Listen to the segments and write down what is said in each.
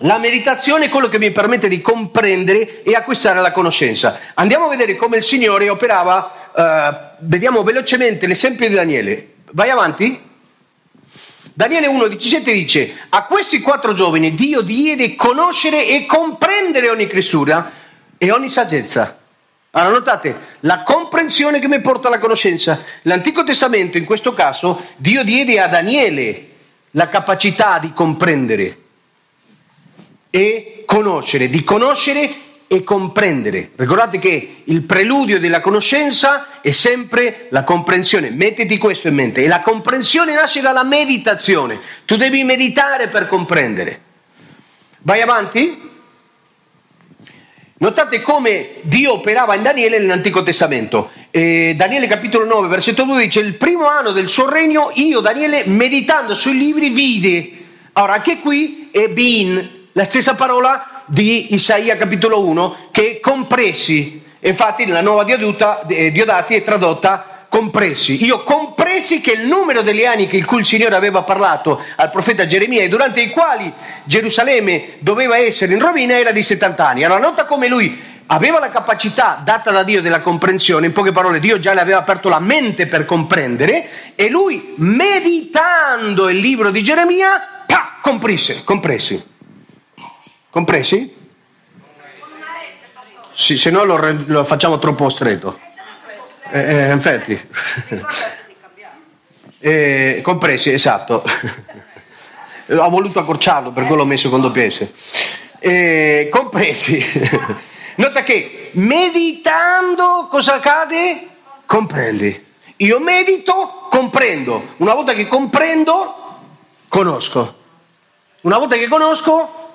la meditazione è quello che mi permette di comprendere e acquistare la conoscenza. Andiamo a vedere come il Signore operava, eh, vediamo velocemente l'esempio di Daniele. Vai avanti. Daniele 1,17 dice: A questi quattro giovani Dio diede conoscere e comprendere ogni scrittura e ogni saggezza. Allora notate la comprensione che mi porta alla conoscenza. L'Antico Testamento, in questo caso, Dio diede a Daniele la capacità di comprendere e conoscere, di conoscere e comprendere. Ricordate che il preludio della conoscenza è sempre la comprensione. Mettiti questo in mente. E la comprensione nasce dalla meditazione. Tu devi meditare per comprendere. Vai avanti? Notate come Dio operava in Daniele nell'Antico Testamento. Eh, Daniele capitolo 9, versetto 2 dice, il primo anno del suo regno, io Daniele, meditando sui libri, vide. Ora, anche qui è bin, la stessa parola di Isaia capitolo 1, che è compressi. Infatti nella nuova Dioduta, eh, Diodati è tradotta compressi. Io compressi che il numero degli anni che il cui il Signore aveva parlato al profeta Geremia e durante i quali Gerusalemme doveva essere in rovina era di 70 anni. Allora nota come lui aveva la capacità data da Dio della comprensione, in poche parole Dio già le aveva aperto la mente per comprendere e lui meditando il libro di Geremia, pa, compresse, compressi. Compressi? Sì, se no lo, lo facciamo troppo stretto. Eh, eh, infatti. Eh, compressi, esatto. Ho voluto accorciarlo, per quello ho messo con doppia S. Eh, compressi. Nota che meditando cosa accade? Comprendi. Io medito, comprendo. Una volta che comprendo, conosco. Una volta che conosco,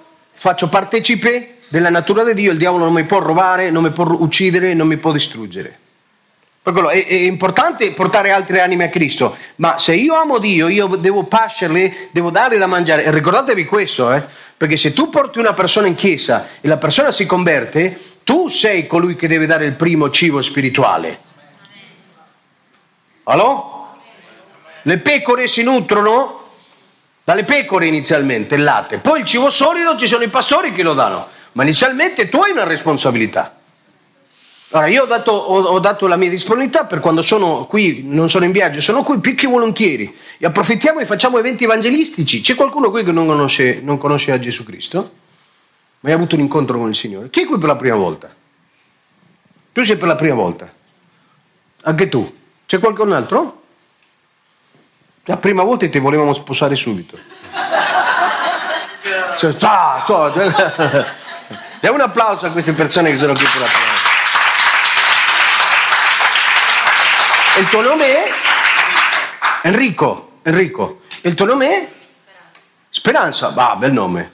faccio partecipe della natura di Dio. Il diavolo non mi può rubare, non mi può uccidere, non mi può distruggere. Quello è, è importante portare altre anime a Cristo, ma se io amo Dio, io devo pascerle, devo darle da mangiare. E ricordatevi questo, eh? perché se tu porti una persona in chiesa e la persona si converte, tu sei colui che deve dare il primo cibo spirituale. Allora? Le pecore si nutrono dalle pecore inizialmente, il latte, poi il cibo solido ci sono i pastori che lo danno, ma inizialmente tu hai una responsabilità. Allora, io ho dato, ho, ho dato, la mia disponibilità per quando sono qui, non sono in viaggio, sono qui più che volentieri. E approfittiamo e facciamo eventi evangelistici. C'è qualcuno qui che non conosce, non conosce Gesù Cristo? Ma hai avuto un incontro con il Signore? Chi è qui per la prima volta? Tu sei per la prima volta? Anche tu? C'è qualcun altro? La prima volta ti volevamo sposare subito. Cioè, ah, so, Diamo un applauso a queste persone che sono qui per volta. Il tuo nome è? Enrico. Enrico. Il tuo nome è? Speranza. Bah, bel nome.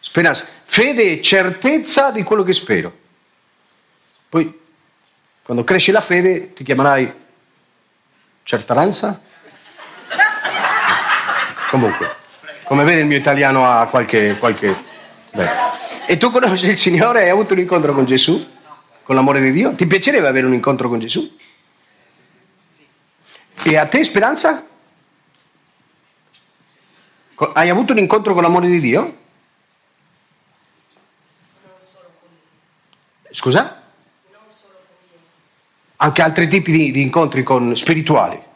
Speranza. Fede e certezza di quello che spero. Poi, quando cresci la fede, ti chiamerai Certaranza? Comunque, come vedi il mio italiano ha qualche... qualche... E tu conosci il Signore? Hai avuto un incontro con Gesù? Con l'amore di Dio? Ti piacerebbe avere un incontro con Gesù? E a te speranza? Hai avuto un incontro con l'amore di Dio? Scusa? Anche altri tipi di, di incontri con, spirituali?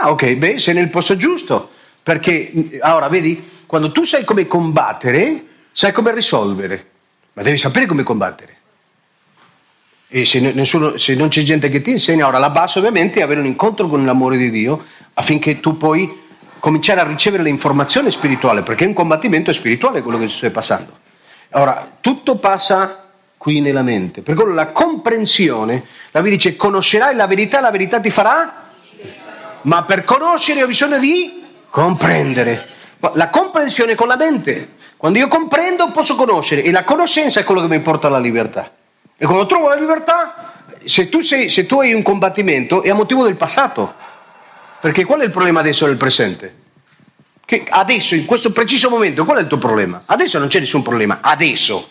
Ah, ok, beh, sei nel posto giusto. Perché, mh, ora, vedi, quando tu sai come combattere, sai come risolvere. Ma devi sapere come combattere. E se, ne- nessuno- se non c'è gente che ti insegna, ora la base ovviamente è avere un incontro con l'amore di Dio affinché tu puoi cominciare a ricevere l'informazione spirituale, perché un combattimento è spirituale quello che ti stai passando. Ora, tutto passa qui nella mente, per quello la comprensione, la Bibbia dice conoscerai la verità, la verità ti farà, ma per conoscere ho bisogno di comprendere. La comprensione è con la mente, quando io comprendo posso conoscere e la conoscenza è quello che mi porta alla libertà. E quando trovo la libertà, se tu, sei- se tu hai un combattimento è a motivo del passato, perché qual è il problema adesso nel presente? Che adesso, in questo preciso momento, qual è il tuo problema? Adesso non c'è nessun problema, adesso.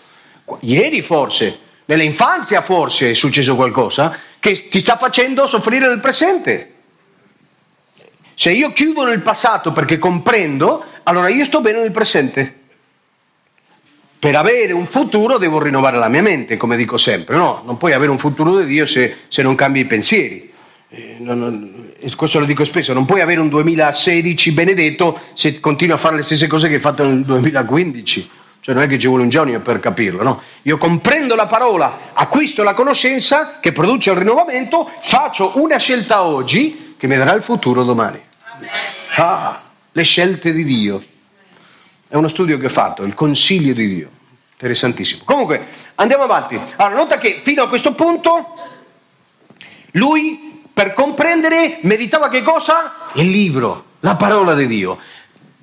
Ieri forse, nell'infanzia forse è successo qualcosa che ti sta facendo soffrire nel presente. Se io chiudo nel passato perché comprendo, allora io sto bene nel presente. Per avere un futuro devo rinnovare la mia mente, come dico sempre, no? Non puoi avere un futuro di Dio se, se non cambi i pensieri. Eh, non- non- e questo lo dico spesso, non puoi avere un 2016 benedetto se continui a fare le stesse cose che hai fatto nel 2015. Cioè non è che ci vuole un giorno per capirlo, no? Io comprendo la parola, acquisto la conoscenza che produce il rinnovamento, faccio una scelta oggi che mi darà il futuro domani. Ah, le scelte di Dio. È uno studio che ho fatto, il consiglio di Dio. Interessantissimo. Comunque, andiamo avanti. Allora, nota che fino a questo punto lui, per comprendere, meditava che cosa? Il libro, la parola di Dio.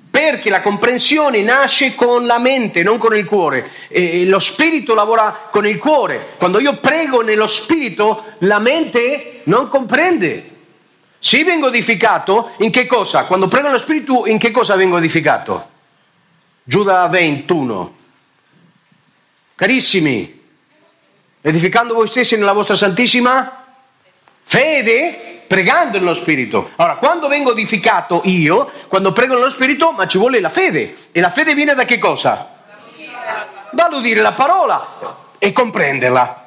Perché la comprensione nasce con la mente, non con il cuore. E lo spirito lavora con il cuore. Quando io prego nello spirito, la mente non comprende. Se vengo edificato, in che cosa? Quando prego nello spirito, in che cosa vengo edificato? Giuda 21. Carissimi, edificando voi stessi nella vostra santissima fede, pregando nello Spirito. Allora, quando vengo edificato io, quando prego nello Spirito, ma ci vuole la fede. E la fede viene da che cosa? Dall'udire la parola e comprenderla.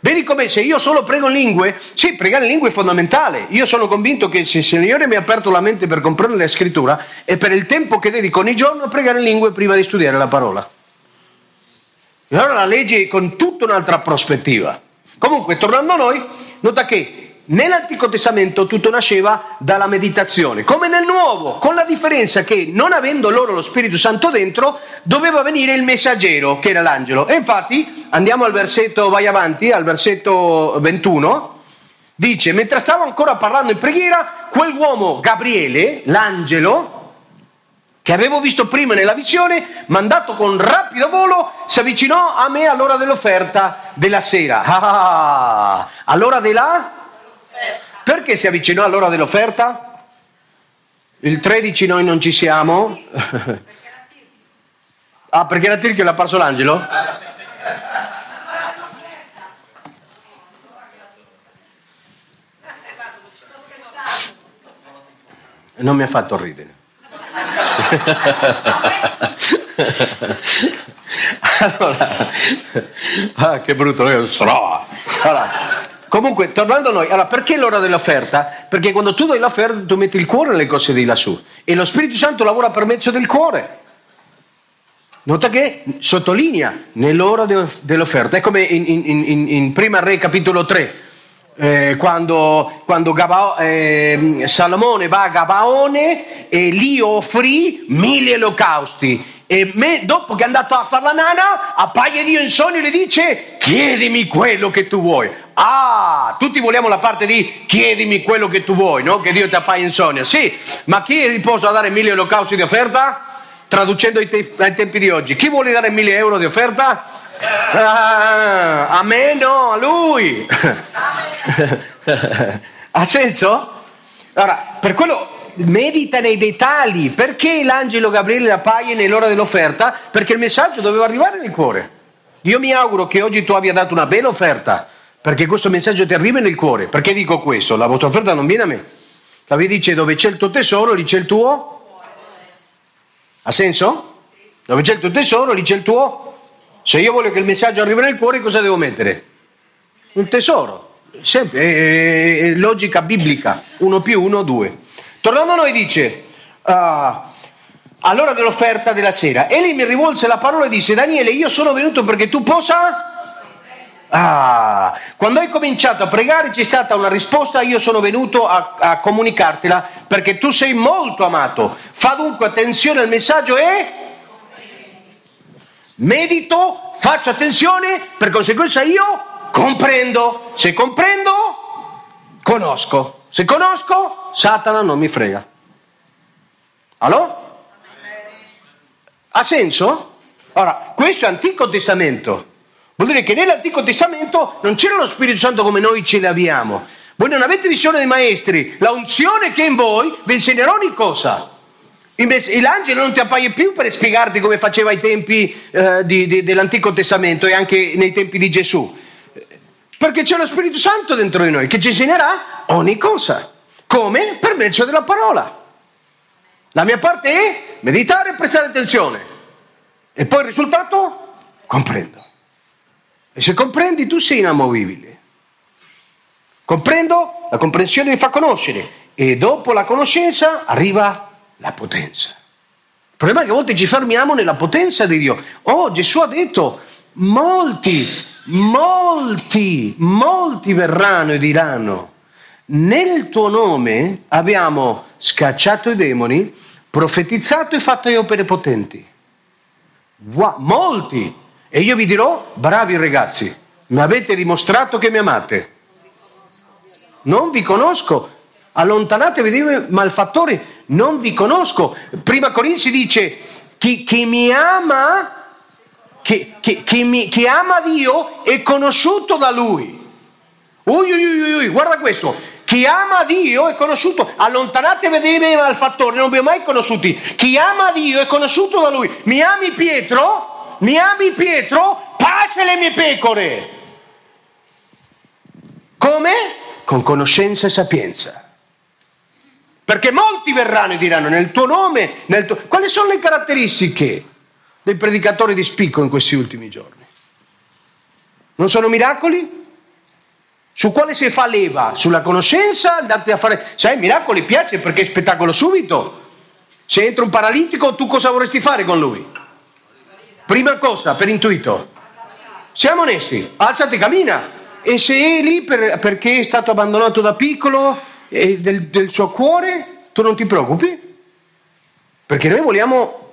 Vedi come se io solo prego in lingue, sì, pregare in lingue è fondamentale. Io sono convinto che se il Signore mi ha aperto la mente per comprendere la scrittura è per il tempo che dedico ogni giorno a pregare in lingue prima di studiare la parola. E allora la legge è con tutta un'altra prospettiva. Comunque, tornando a noi, nota che nell'Antico Testamento tutto nasceva dalla meditazione, come nel Nuovo, con la differenza che non avendo loro lo Spirito Santo dentro, doveva venire il messaggero, che era l'angelo. E infatti, andiamo al versetto, vai avanti, al versetto 21, dice, mentre stavo ancora parlando in preghiera, quell'uomo Gabriele, l'angelo, che avevo visto prima nella visione, mandato con rapido volo, si avvicinò a me all'ora dell'offerta della sera. Ah, all'ora della? Perché si avvicinò all'ora dell'offerta? Il 13 noi non ci siamo. Ah, perché era Tirchio l'ha apparso l'angelo? Non mi ha fatto ridere. allora, ah, che brutto, io sarò. Allora, comunque, tornando a noi, allora, perché l'ora dell'offerta? Perché quando tu dai l'offerta tu metti il cuore nelle cose di lassù e lo Spirito Santo lavora per mezzo del cuore. Nota che sottolinea nell'ora de- dell'offerta, è come in, in, in, in Prima Re capitolo 3, eh, quando, quando Gabao- eh, Salomone va a Gabaone e lì offrì mille olocausti. E me- dopo che è andato a fare la nana, appaia Dio in sogno e le dice: Chiedimi quello che tu vuoi. Ah, tutti vogliamo la parte di chiedimi quello che tu vuoi, no? Che Dio ti appaia in sogno. Sì, ma chi è disposto a dare mille olocausti di offerta? Traducendo ai, te- ai tempi di oggi, chi vuole dare mille euro di offerta? Ah, a me no, a lui. ha senso? Allora, per quello medita nei dettagli. Perché l'angelo Gabriele appaia nell'ora dell'offerta? Perché il messaggio doveva arrivare nel cuore. Io mi auguro che oggi tu abbia dato una bella offerta, perché questo messaggio ti arriva nel cuore. Perché dico questo? La vostra offerta non viene a me. La Bibbia dice dove c'è il tuo tesoro, lì c'è il tuo. Ha senso? Dove c'è il tuo tesoro, lì c'è il tuo. Se io voglio che il messaggio arrivi nel cuore, cosa devo mettere? Un tesoro. Sempre, è, è logica biblica. Uno più uno, due. Tornando a noi dice, ah, allora dell'offerta della sera, e lì mi rivolse la parola e disse, Daniele, io sono venuto perché tu possa... Ah, quando hai cominciato a pregare c'è stata una risposta, io sono venuto a, a comunicartela perché tu sei molto amato. Fa dunque attenzione al messaggio e medito, faccio attenzione, per conseguenza io comprendo. Se comprendo, conosco. Se conosco, Satana non mi frega. Allora? Ha senso? Ora, questo è Antico Testamento. Vuol dire che nell'Antico Testamento non c'era lo Spirito Santo come noi ce l'abbiamo. Voi non avete visione dei maestri, la unzione che è in voi vi insegnerà ogni cosa. L'angelo non ti appaia più per spiegarti come faceva ai tempi eh, di, di, dell'Antico Testamento e anche nei tempi di Gesù. Perché c'è lo Spirito Santo dentro di noi che ci insegnerà ogni cosa. Come? Per mezzo della parola. La mia parte è meditare e prestare attenzione. E poi il risultato? Comprendo. E se comprendi tu sei inamovibile. Comprendo, la comprensione mi fa conoscere e dopo la conoscenza arriva la potenza. Il problema è che a volte ci fermiamo nella potenza di Dio. Oh, Gesù ha detto, molti, molti, molti verranno e diranno, nel tuo nome abbiamo scacciato i demoni, profetizzato e fatto le opere potenti. Wow, molti. E io vi dirò, bravi ragazzi, mi avete dimostrato che mi amate. Non vi conosco. Allontanatevi dai malfattori, non vi conosco. Prima Corinzi dice, chi, chi mi ama, chi, chi, chi, mi, chi ama Dio è conosciuto da Lui. Ui, ui, ui, ui, guarda questo. Chi ama Dio è conosciuto. Allontanatevi dai malfattori, non vi ho mai conosciuti. Chi ama Dio è conosciuto da Lui. Mi ami Pietro? Mi ami Pietro? Pace le mie pecore. Come? Con conoscenza e sapienza. Perché molti verranno e diranno nel tuo nome, nel tuo... quali sono le caratteristiche dei predicatori di spicco in questi ultimi giorni? Non sono miracoli? Su quale si fa leva? Sulla conoscenza? Andarti a fare... Sai, miracoli piace perché è spettacolo subito. Se entra un paralitico, tu cosa vorresti fare con lui? Prima cosa, per intuito. Siamo onesti, alzati e cammina. E se è lì per, perché è stato abbandonato da piccolo e del, del suo cuore, tu non ti preoccupi? Perché noi vogliamo...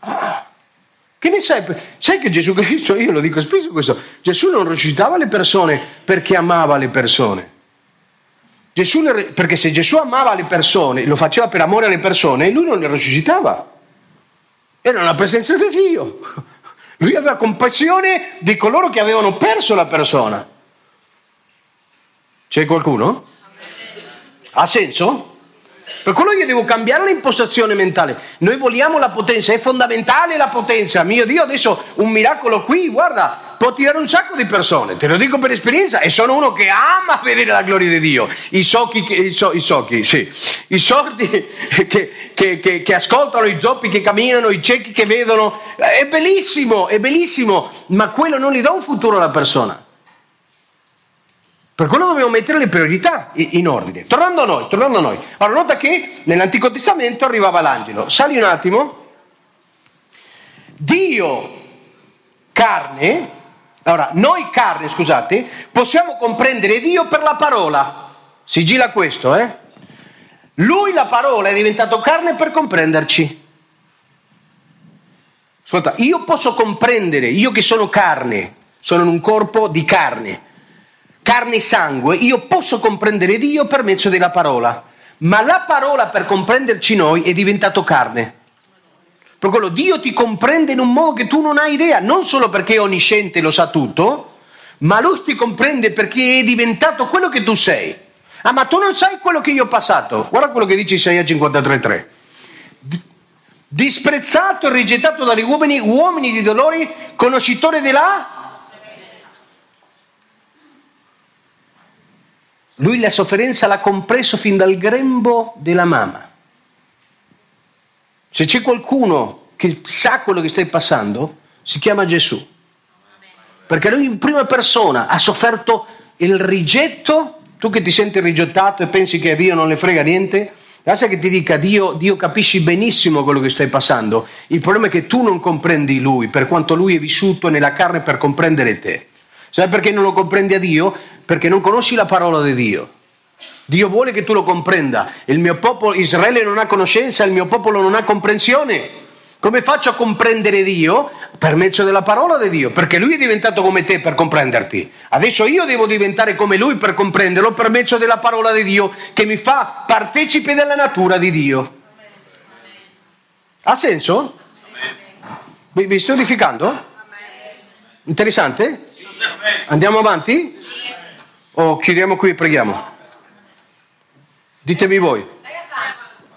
Ah, che ne sai? Sai che Gesù Cristo, io lo dico spesso questo, Gesù non risuscitava le persone perché amava le persone. Gesù perché se Gesù amava le persone, lo faceva per amore alle persone, lui non le risuscitava. Era la presenza di Dio. Lui aveva compassione di coloro che avevano perso la persona. C'è qualcuno? Ha senso? Per quello io devo cambiare l'impostazione mentale. Noi vogliamo la potenza, è fondamentale la potenza. Mio Dio, adesso un miracolo qui, guarda, può tirare un sacco di persone. Te lo dico per esperienza e sono uno che ama vedere la gloria di Dio. I socchi, i, so, i, socchi, sì. I sordi che, che, che, che ascoltano, i zoppi che camminano, i ciechi che vedono. È bellissimo, è bellissimo, ma quello non gli dà un futuro alla persona. Per quello dobbiamo mettere le priorità in ordine. Tornando a noi, tornando a noi. Allora, nota che nell'Antico Testamento arrivava l'angelo. Sali un attimo. Dio, carne, allora, noi carne, scusate, possiamo comprendere Dio per la parola. Sigilla questo, eh? Lui, la parola, è diventato carne per comprenderci. Ascolta, io posso comprendere, io che sono carne, sono in un corpo di carne carne e sangue, io posso comprendere Dio per mezzo della parola, ma la parola per comprenderci noi è diventato carne. Per quello Dio ti comprende in un modo che tu non hai idea, non solo perché è onnisciente e lo sa tutto, ma Lui ti comprende perché è diventato quello che tu sei. Ah, ma tu non sai quello che io ho passato. Guarda quello che dice Isaia 53,3. Disprezzato e rigettato dagli uomini, uomini di dolori, conoscitore della Lui la sofferenza l'ha compreso fin dal grembo della mamma. Se c'è qualcuno che sa quello che stai passando, si chiama Gesù. Perché lui in prima persona ha sofferto il rigetto, Tu che ti senti rigettato e pensi che a Dio non le frega niente, lascia che ti dica Dio, Dio capisci benissimo quello che stai passando. Il problema è che tu non comprendi Lui, per quanto Lui è vissuto nella carne per comprendere te. Sai perché non lo comprendi a Dio? Perché non conosci la parola di Dio. Dio vuole che tu lo comprenda. Il mio popolo, Israele non ha conoscenza, il mio popolo non ha comprensione. Come faccio a comprendere Dio? Per mezzo della parola di Dio, perché Lui è diventato come te per comprenderti. Adesso io devo diventare come Lui per comprenderlo per mezzo della parola di Dio, che mi fa partecipe della natura di Dio. Ha senso? Vi, vi sto edificando? Interessante? Andiamo avanti? O chiudiamo qui e preghiamo? Ditemi voi.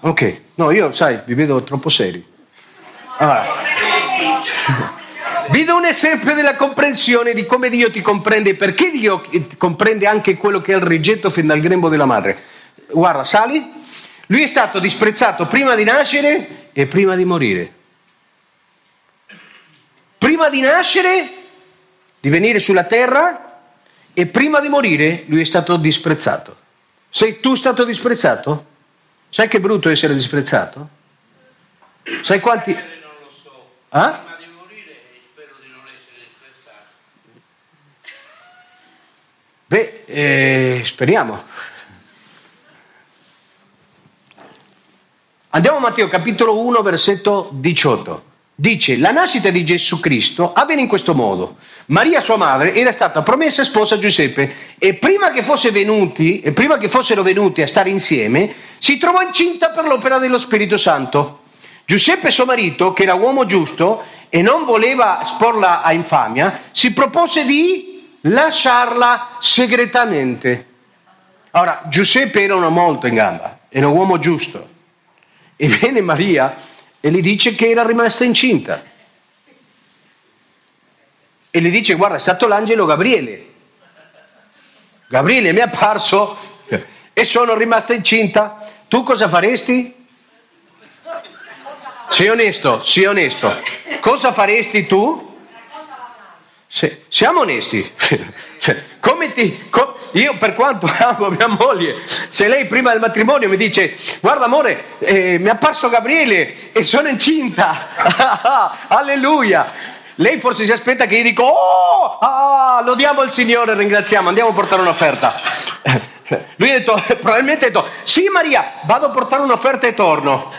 Ok, no, io sai, vi vedo troppo seri. Allora. Vi do un esempio della comprensione di come Dio ti comprende e perché Dio comprende anche quello che è il rigetto fin dal grembo della madre. Guarda, sali. Lui è stato disprezzato prima di nascere e prima di morire. Prima di nascere, di venire sulla terra e prima di morire, lui è stato disprezzato. Sei tu stato disprezzato? Sai che brutto essere disprezzato? Sai quanti... Eh? Beh, eh, speriamo. Andiamo a Matteo capitolo 1 versetto 18. Dice, la nascita di Gesù Cristo avvenne in questo modo. Maria, sua madre, era stata promessa sposa a Giuseppe e prima che, venuti, e prima che fossero venuti a stare insieme, si trovò incinta per l'opera dello Spirito Santo. Giuseppe, suo marito, che era uomo giusto e non voleva sporla a infamia, si propose di lasciarla segretamente. Ora, Giuseppe era uno molto in gamba, era un uomo giusto. E viene Maria e gli dice che era rimasta incinta. E gli dice, guarda, è stato l'angelo Gabriele. Gabriele mi è apparso e sono rimasta incinta. Tu cosa faresti? Sii onesto, sii onesto. Cosa faresti tu? Se, siamo onesti. Come ti, com, io per quanto amo mia moglie, se lei prima del matrimonio mi dice guarda amore, eh, mi è apparso Gabriele e sono incinta, alleluia. Lei forse si aspetta che io dico oh, ah, lodiamo il Signore, ringraziamo, andiamo a portare un'offerta. Lui ha detto, probabilmente ha detto, sì Maria, vado a portare un'offerta e torno.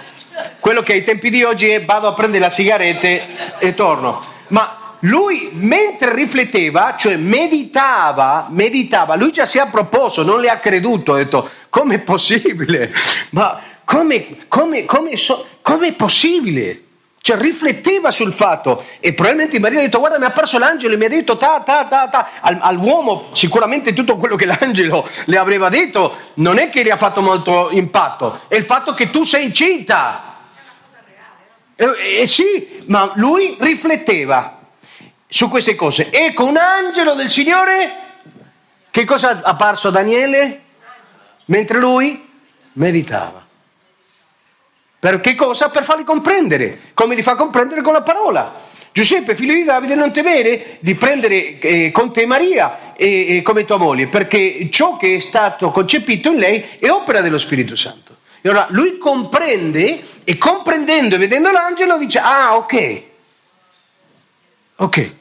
Quello che ai tempi di oggi è vado a prendere la sigaretta e torno. Ma lui mentre rifletteva, cioè meditava, meditava, lui già si è proposto, non le ha creduto, ha detto com'è possibile? Ma come, come, come, so, com'è possibile? Cioè rifletteva sul fatto e probabilmente Maria ha detto guarda mi ha perso l'angelo e mi ha detto ta ta ta ta Al, all'uomo sicuramente tutto quello che l'angelo le aveva detto non è che gli ha fatto molto impatto, è il fatto che tu sei incinta. Eh, eh, sì, ma lui rifletteva su queste cose. Ecco un angelo del Signore, che cosa ha apparso a Daniele? Mentre lui meditava. Per che cosa? Per farli comprendere, come li fa comprendere con la parola. Giuseppe, figlio di Davide, non temere di prendere eh, con te Maria e, e come tua moglie, perché ciò che è stato concepito in lei è opera dello Spirito Santo. E ora lui comprende e comprendendo e vedendo l'angelo dice, ah ok, ok,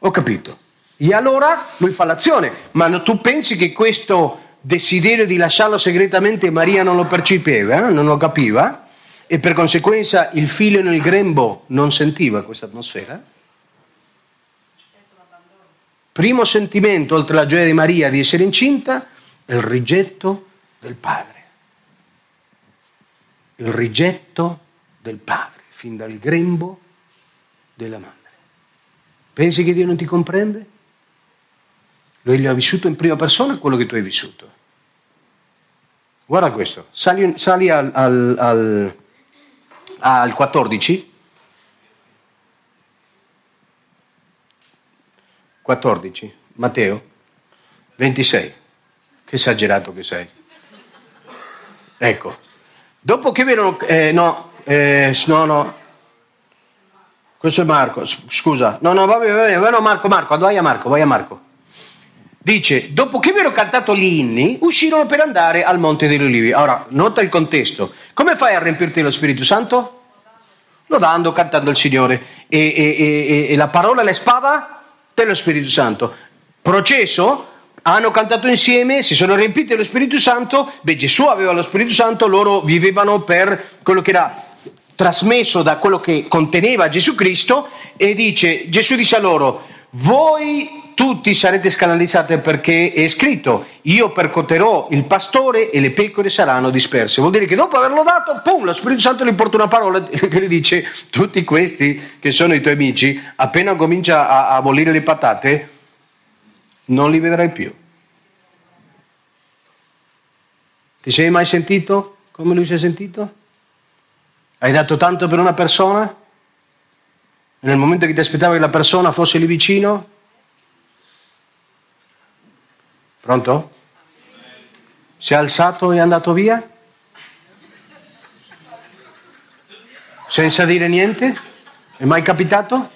ho capito. E allora lui fa l'azione, ma tu pensi che questo desiderio di lasciarlo segretamente Maria non lo percepeva, eh? non lo capiva e per conseguenza il figlio nel grembo non sentiva questa atmosfera? Primo sentimento, oltre alla gioia di Maria di essere incinta, è il rigetto del padre. Il rigetto del padre, fin dal grembo della madre. Pensi che Dio non ti comprende? Lui gli ha vissuto in prima persona quello che tu hai vissuto. Guarda questo, sali, sali al, al, al, al 14. 14, Matteo 26. Che esagerato che sei. Ecco, dopo che vennero, eh, no, eh, no, no, questo è Marco, scusa, no, no, va bene, va bene, no, Marco, Marco, vai a Marco, vai a Marco. Dice, dopo che avevano cantato gli inni, uscirono per andare al Monte degli Ulivi. Ora, nota il contesto. Come fai a riempirti dello Spirito Santo? Lodando, cantando il Signore. E, e- e- e la parola e la spada dello Spirito Santo. Processo? Hanno cantato insieme, si sono riempiti dello Spirito Santo. Beh, Gesù aveva lo Spirito Santo, loro vivevano per quello che era trasmesso da quello che conteneva Gesù Cristo e dice, Gesù disse a loro, voi tutti sarete scandalizzati perché è scritto, io percoterò il pastore e le pecore saranno disperse. Vuol dire che dopo averlo dato, pum, lo Spirito Santo gli porta una parola che gli dice, tutti questi che sono i tuoi amici, appena comincia a, a bollire le patate, non li vedrai più. Ti sei mai sentito come lui si è sentito? Hai dato tanto per una persona? E nel momento che ti aspettavi che la persona fosse lì vicino? Pronto? Si è alzato e è andato via? Senza dire niente? È mai capitato?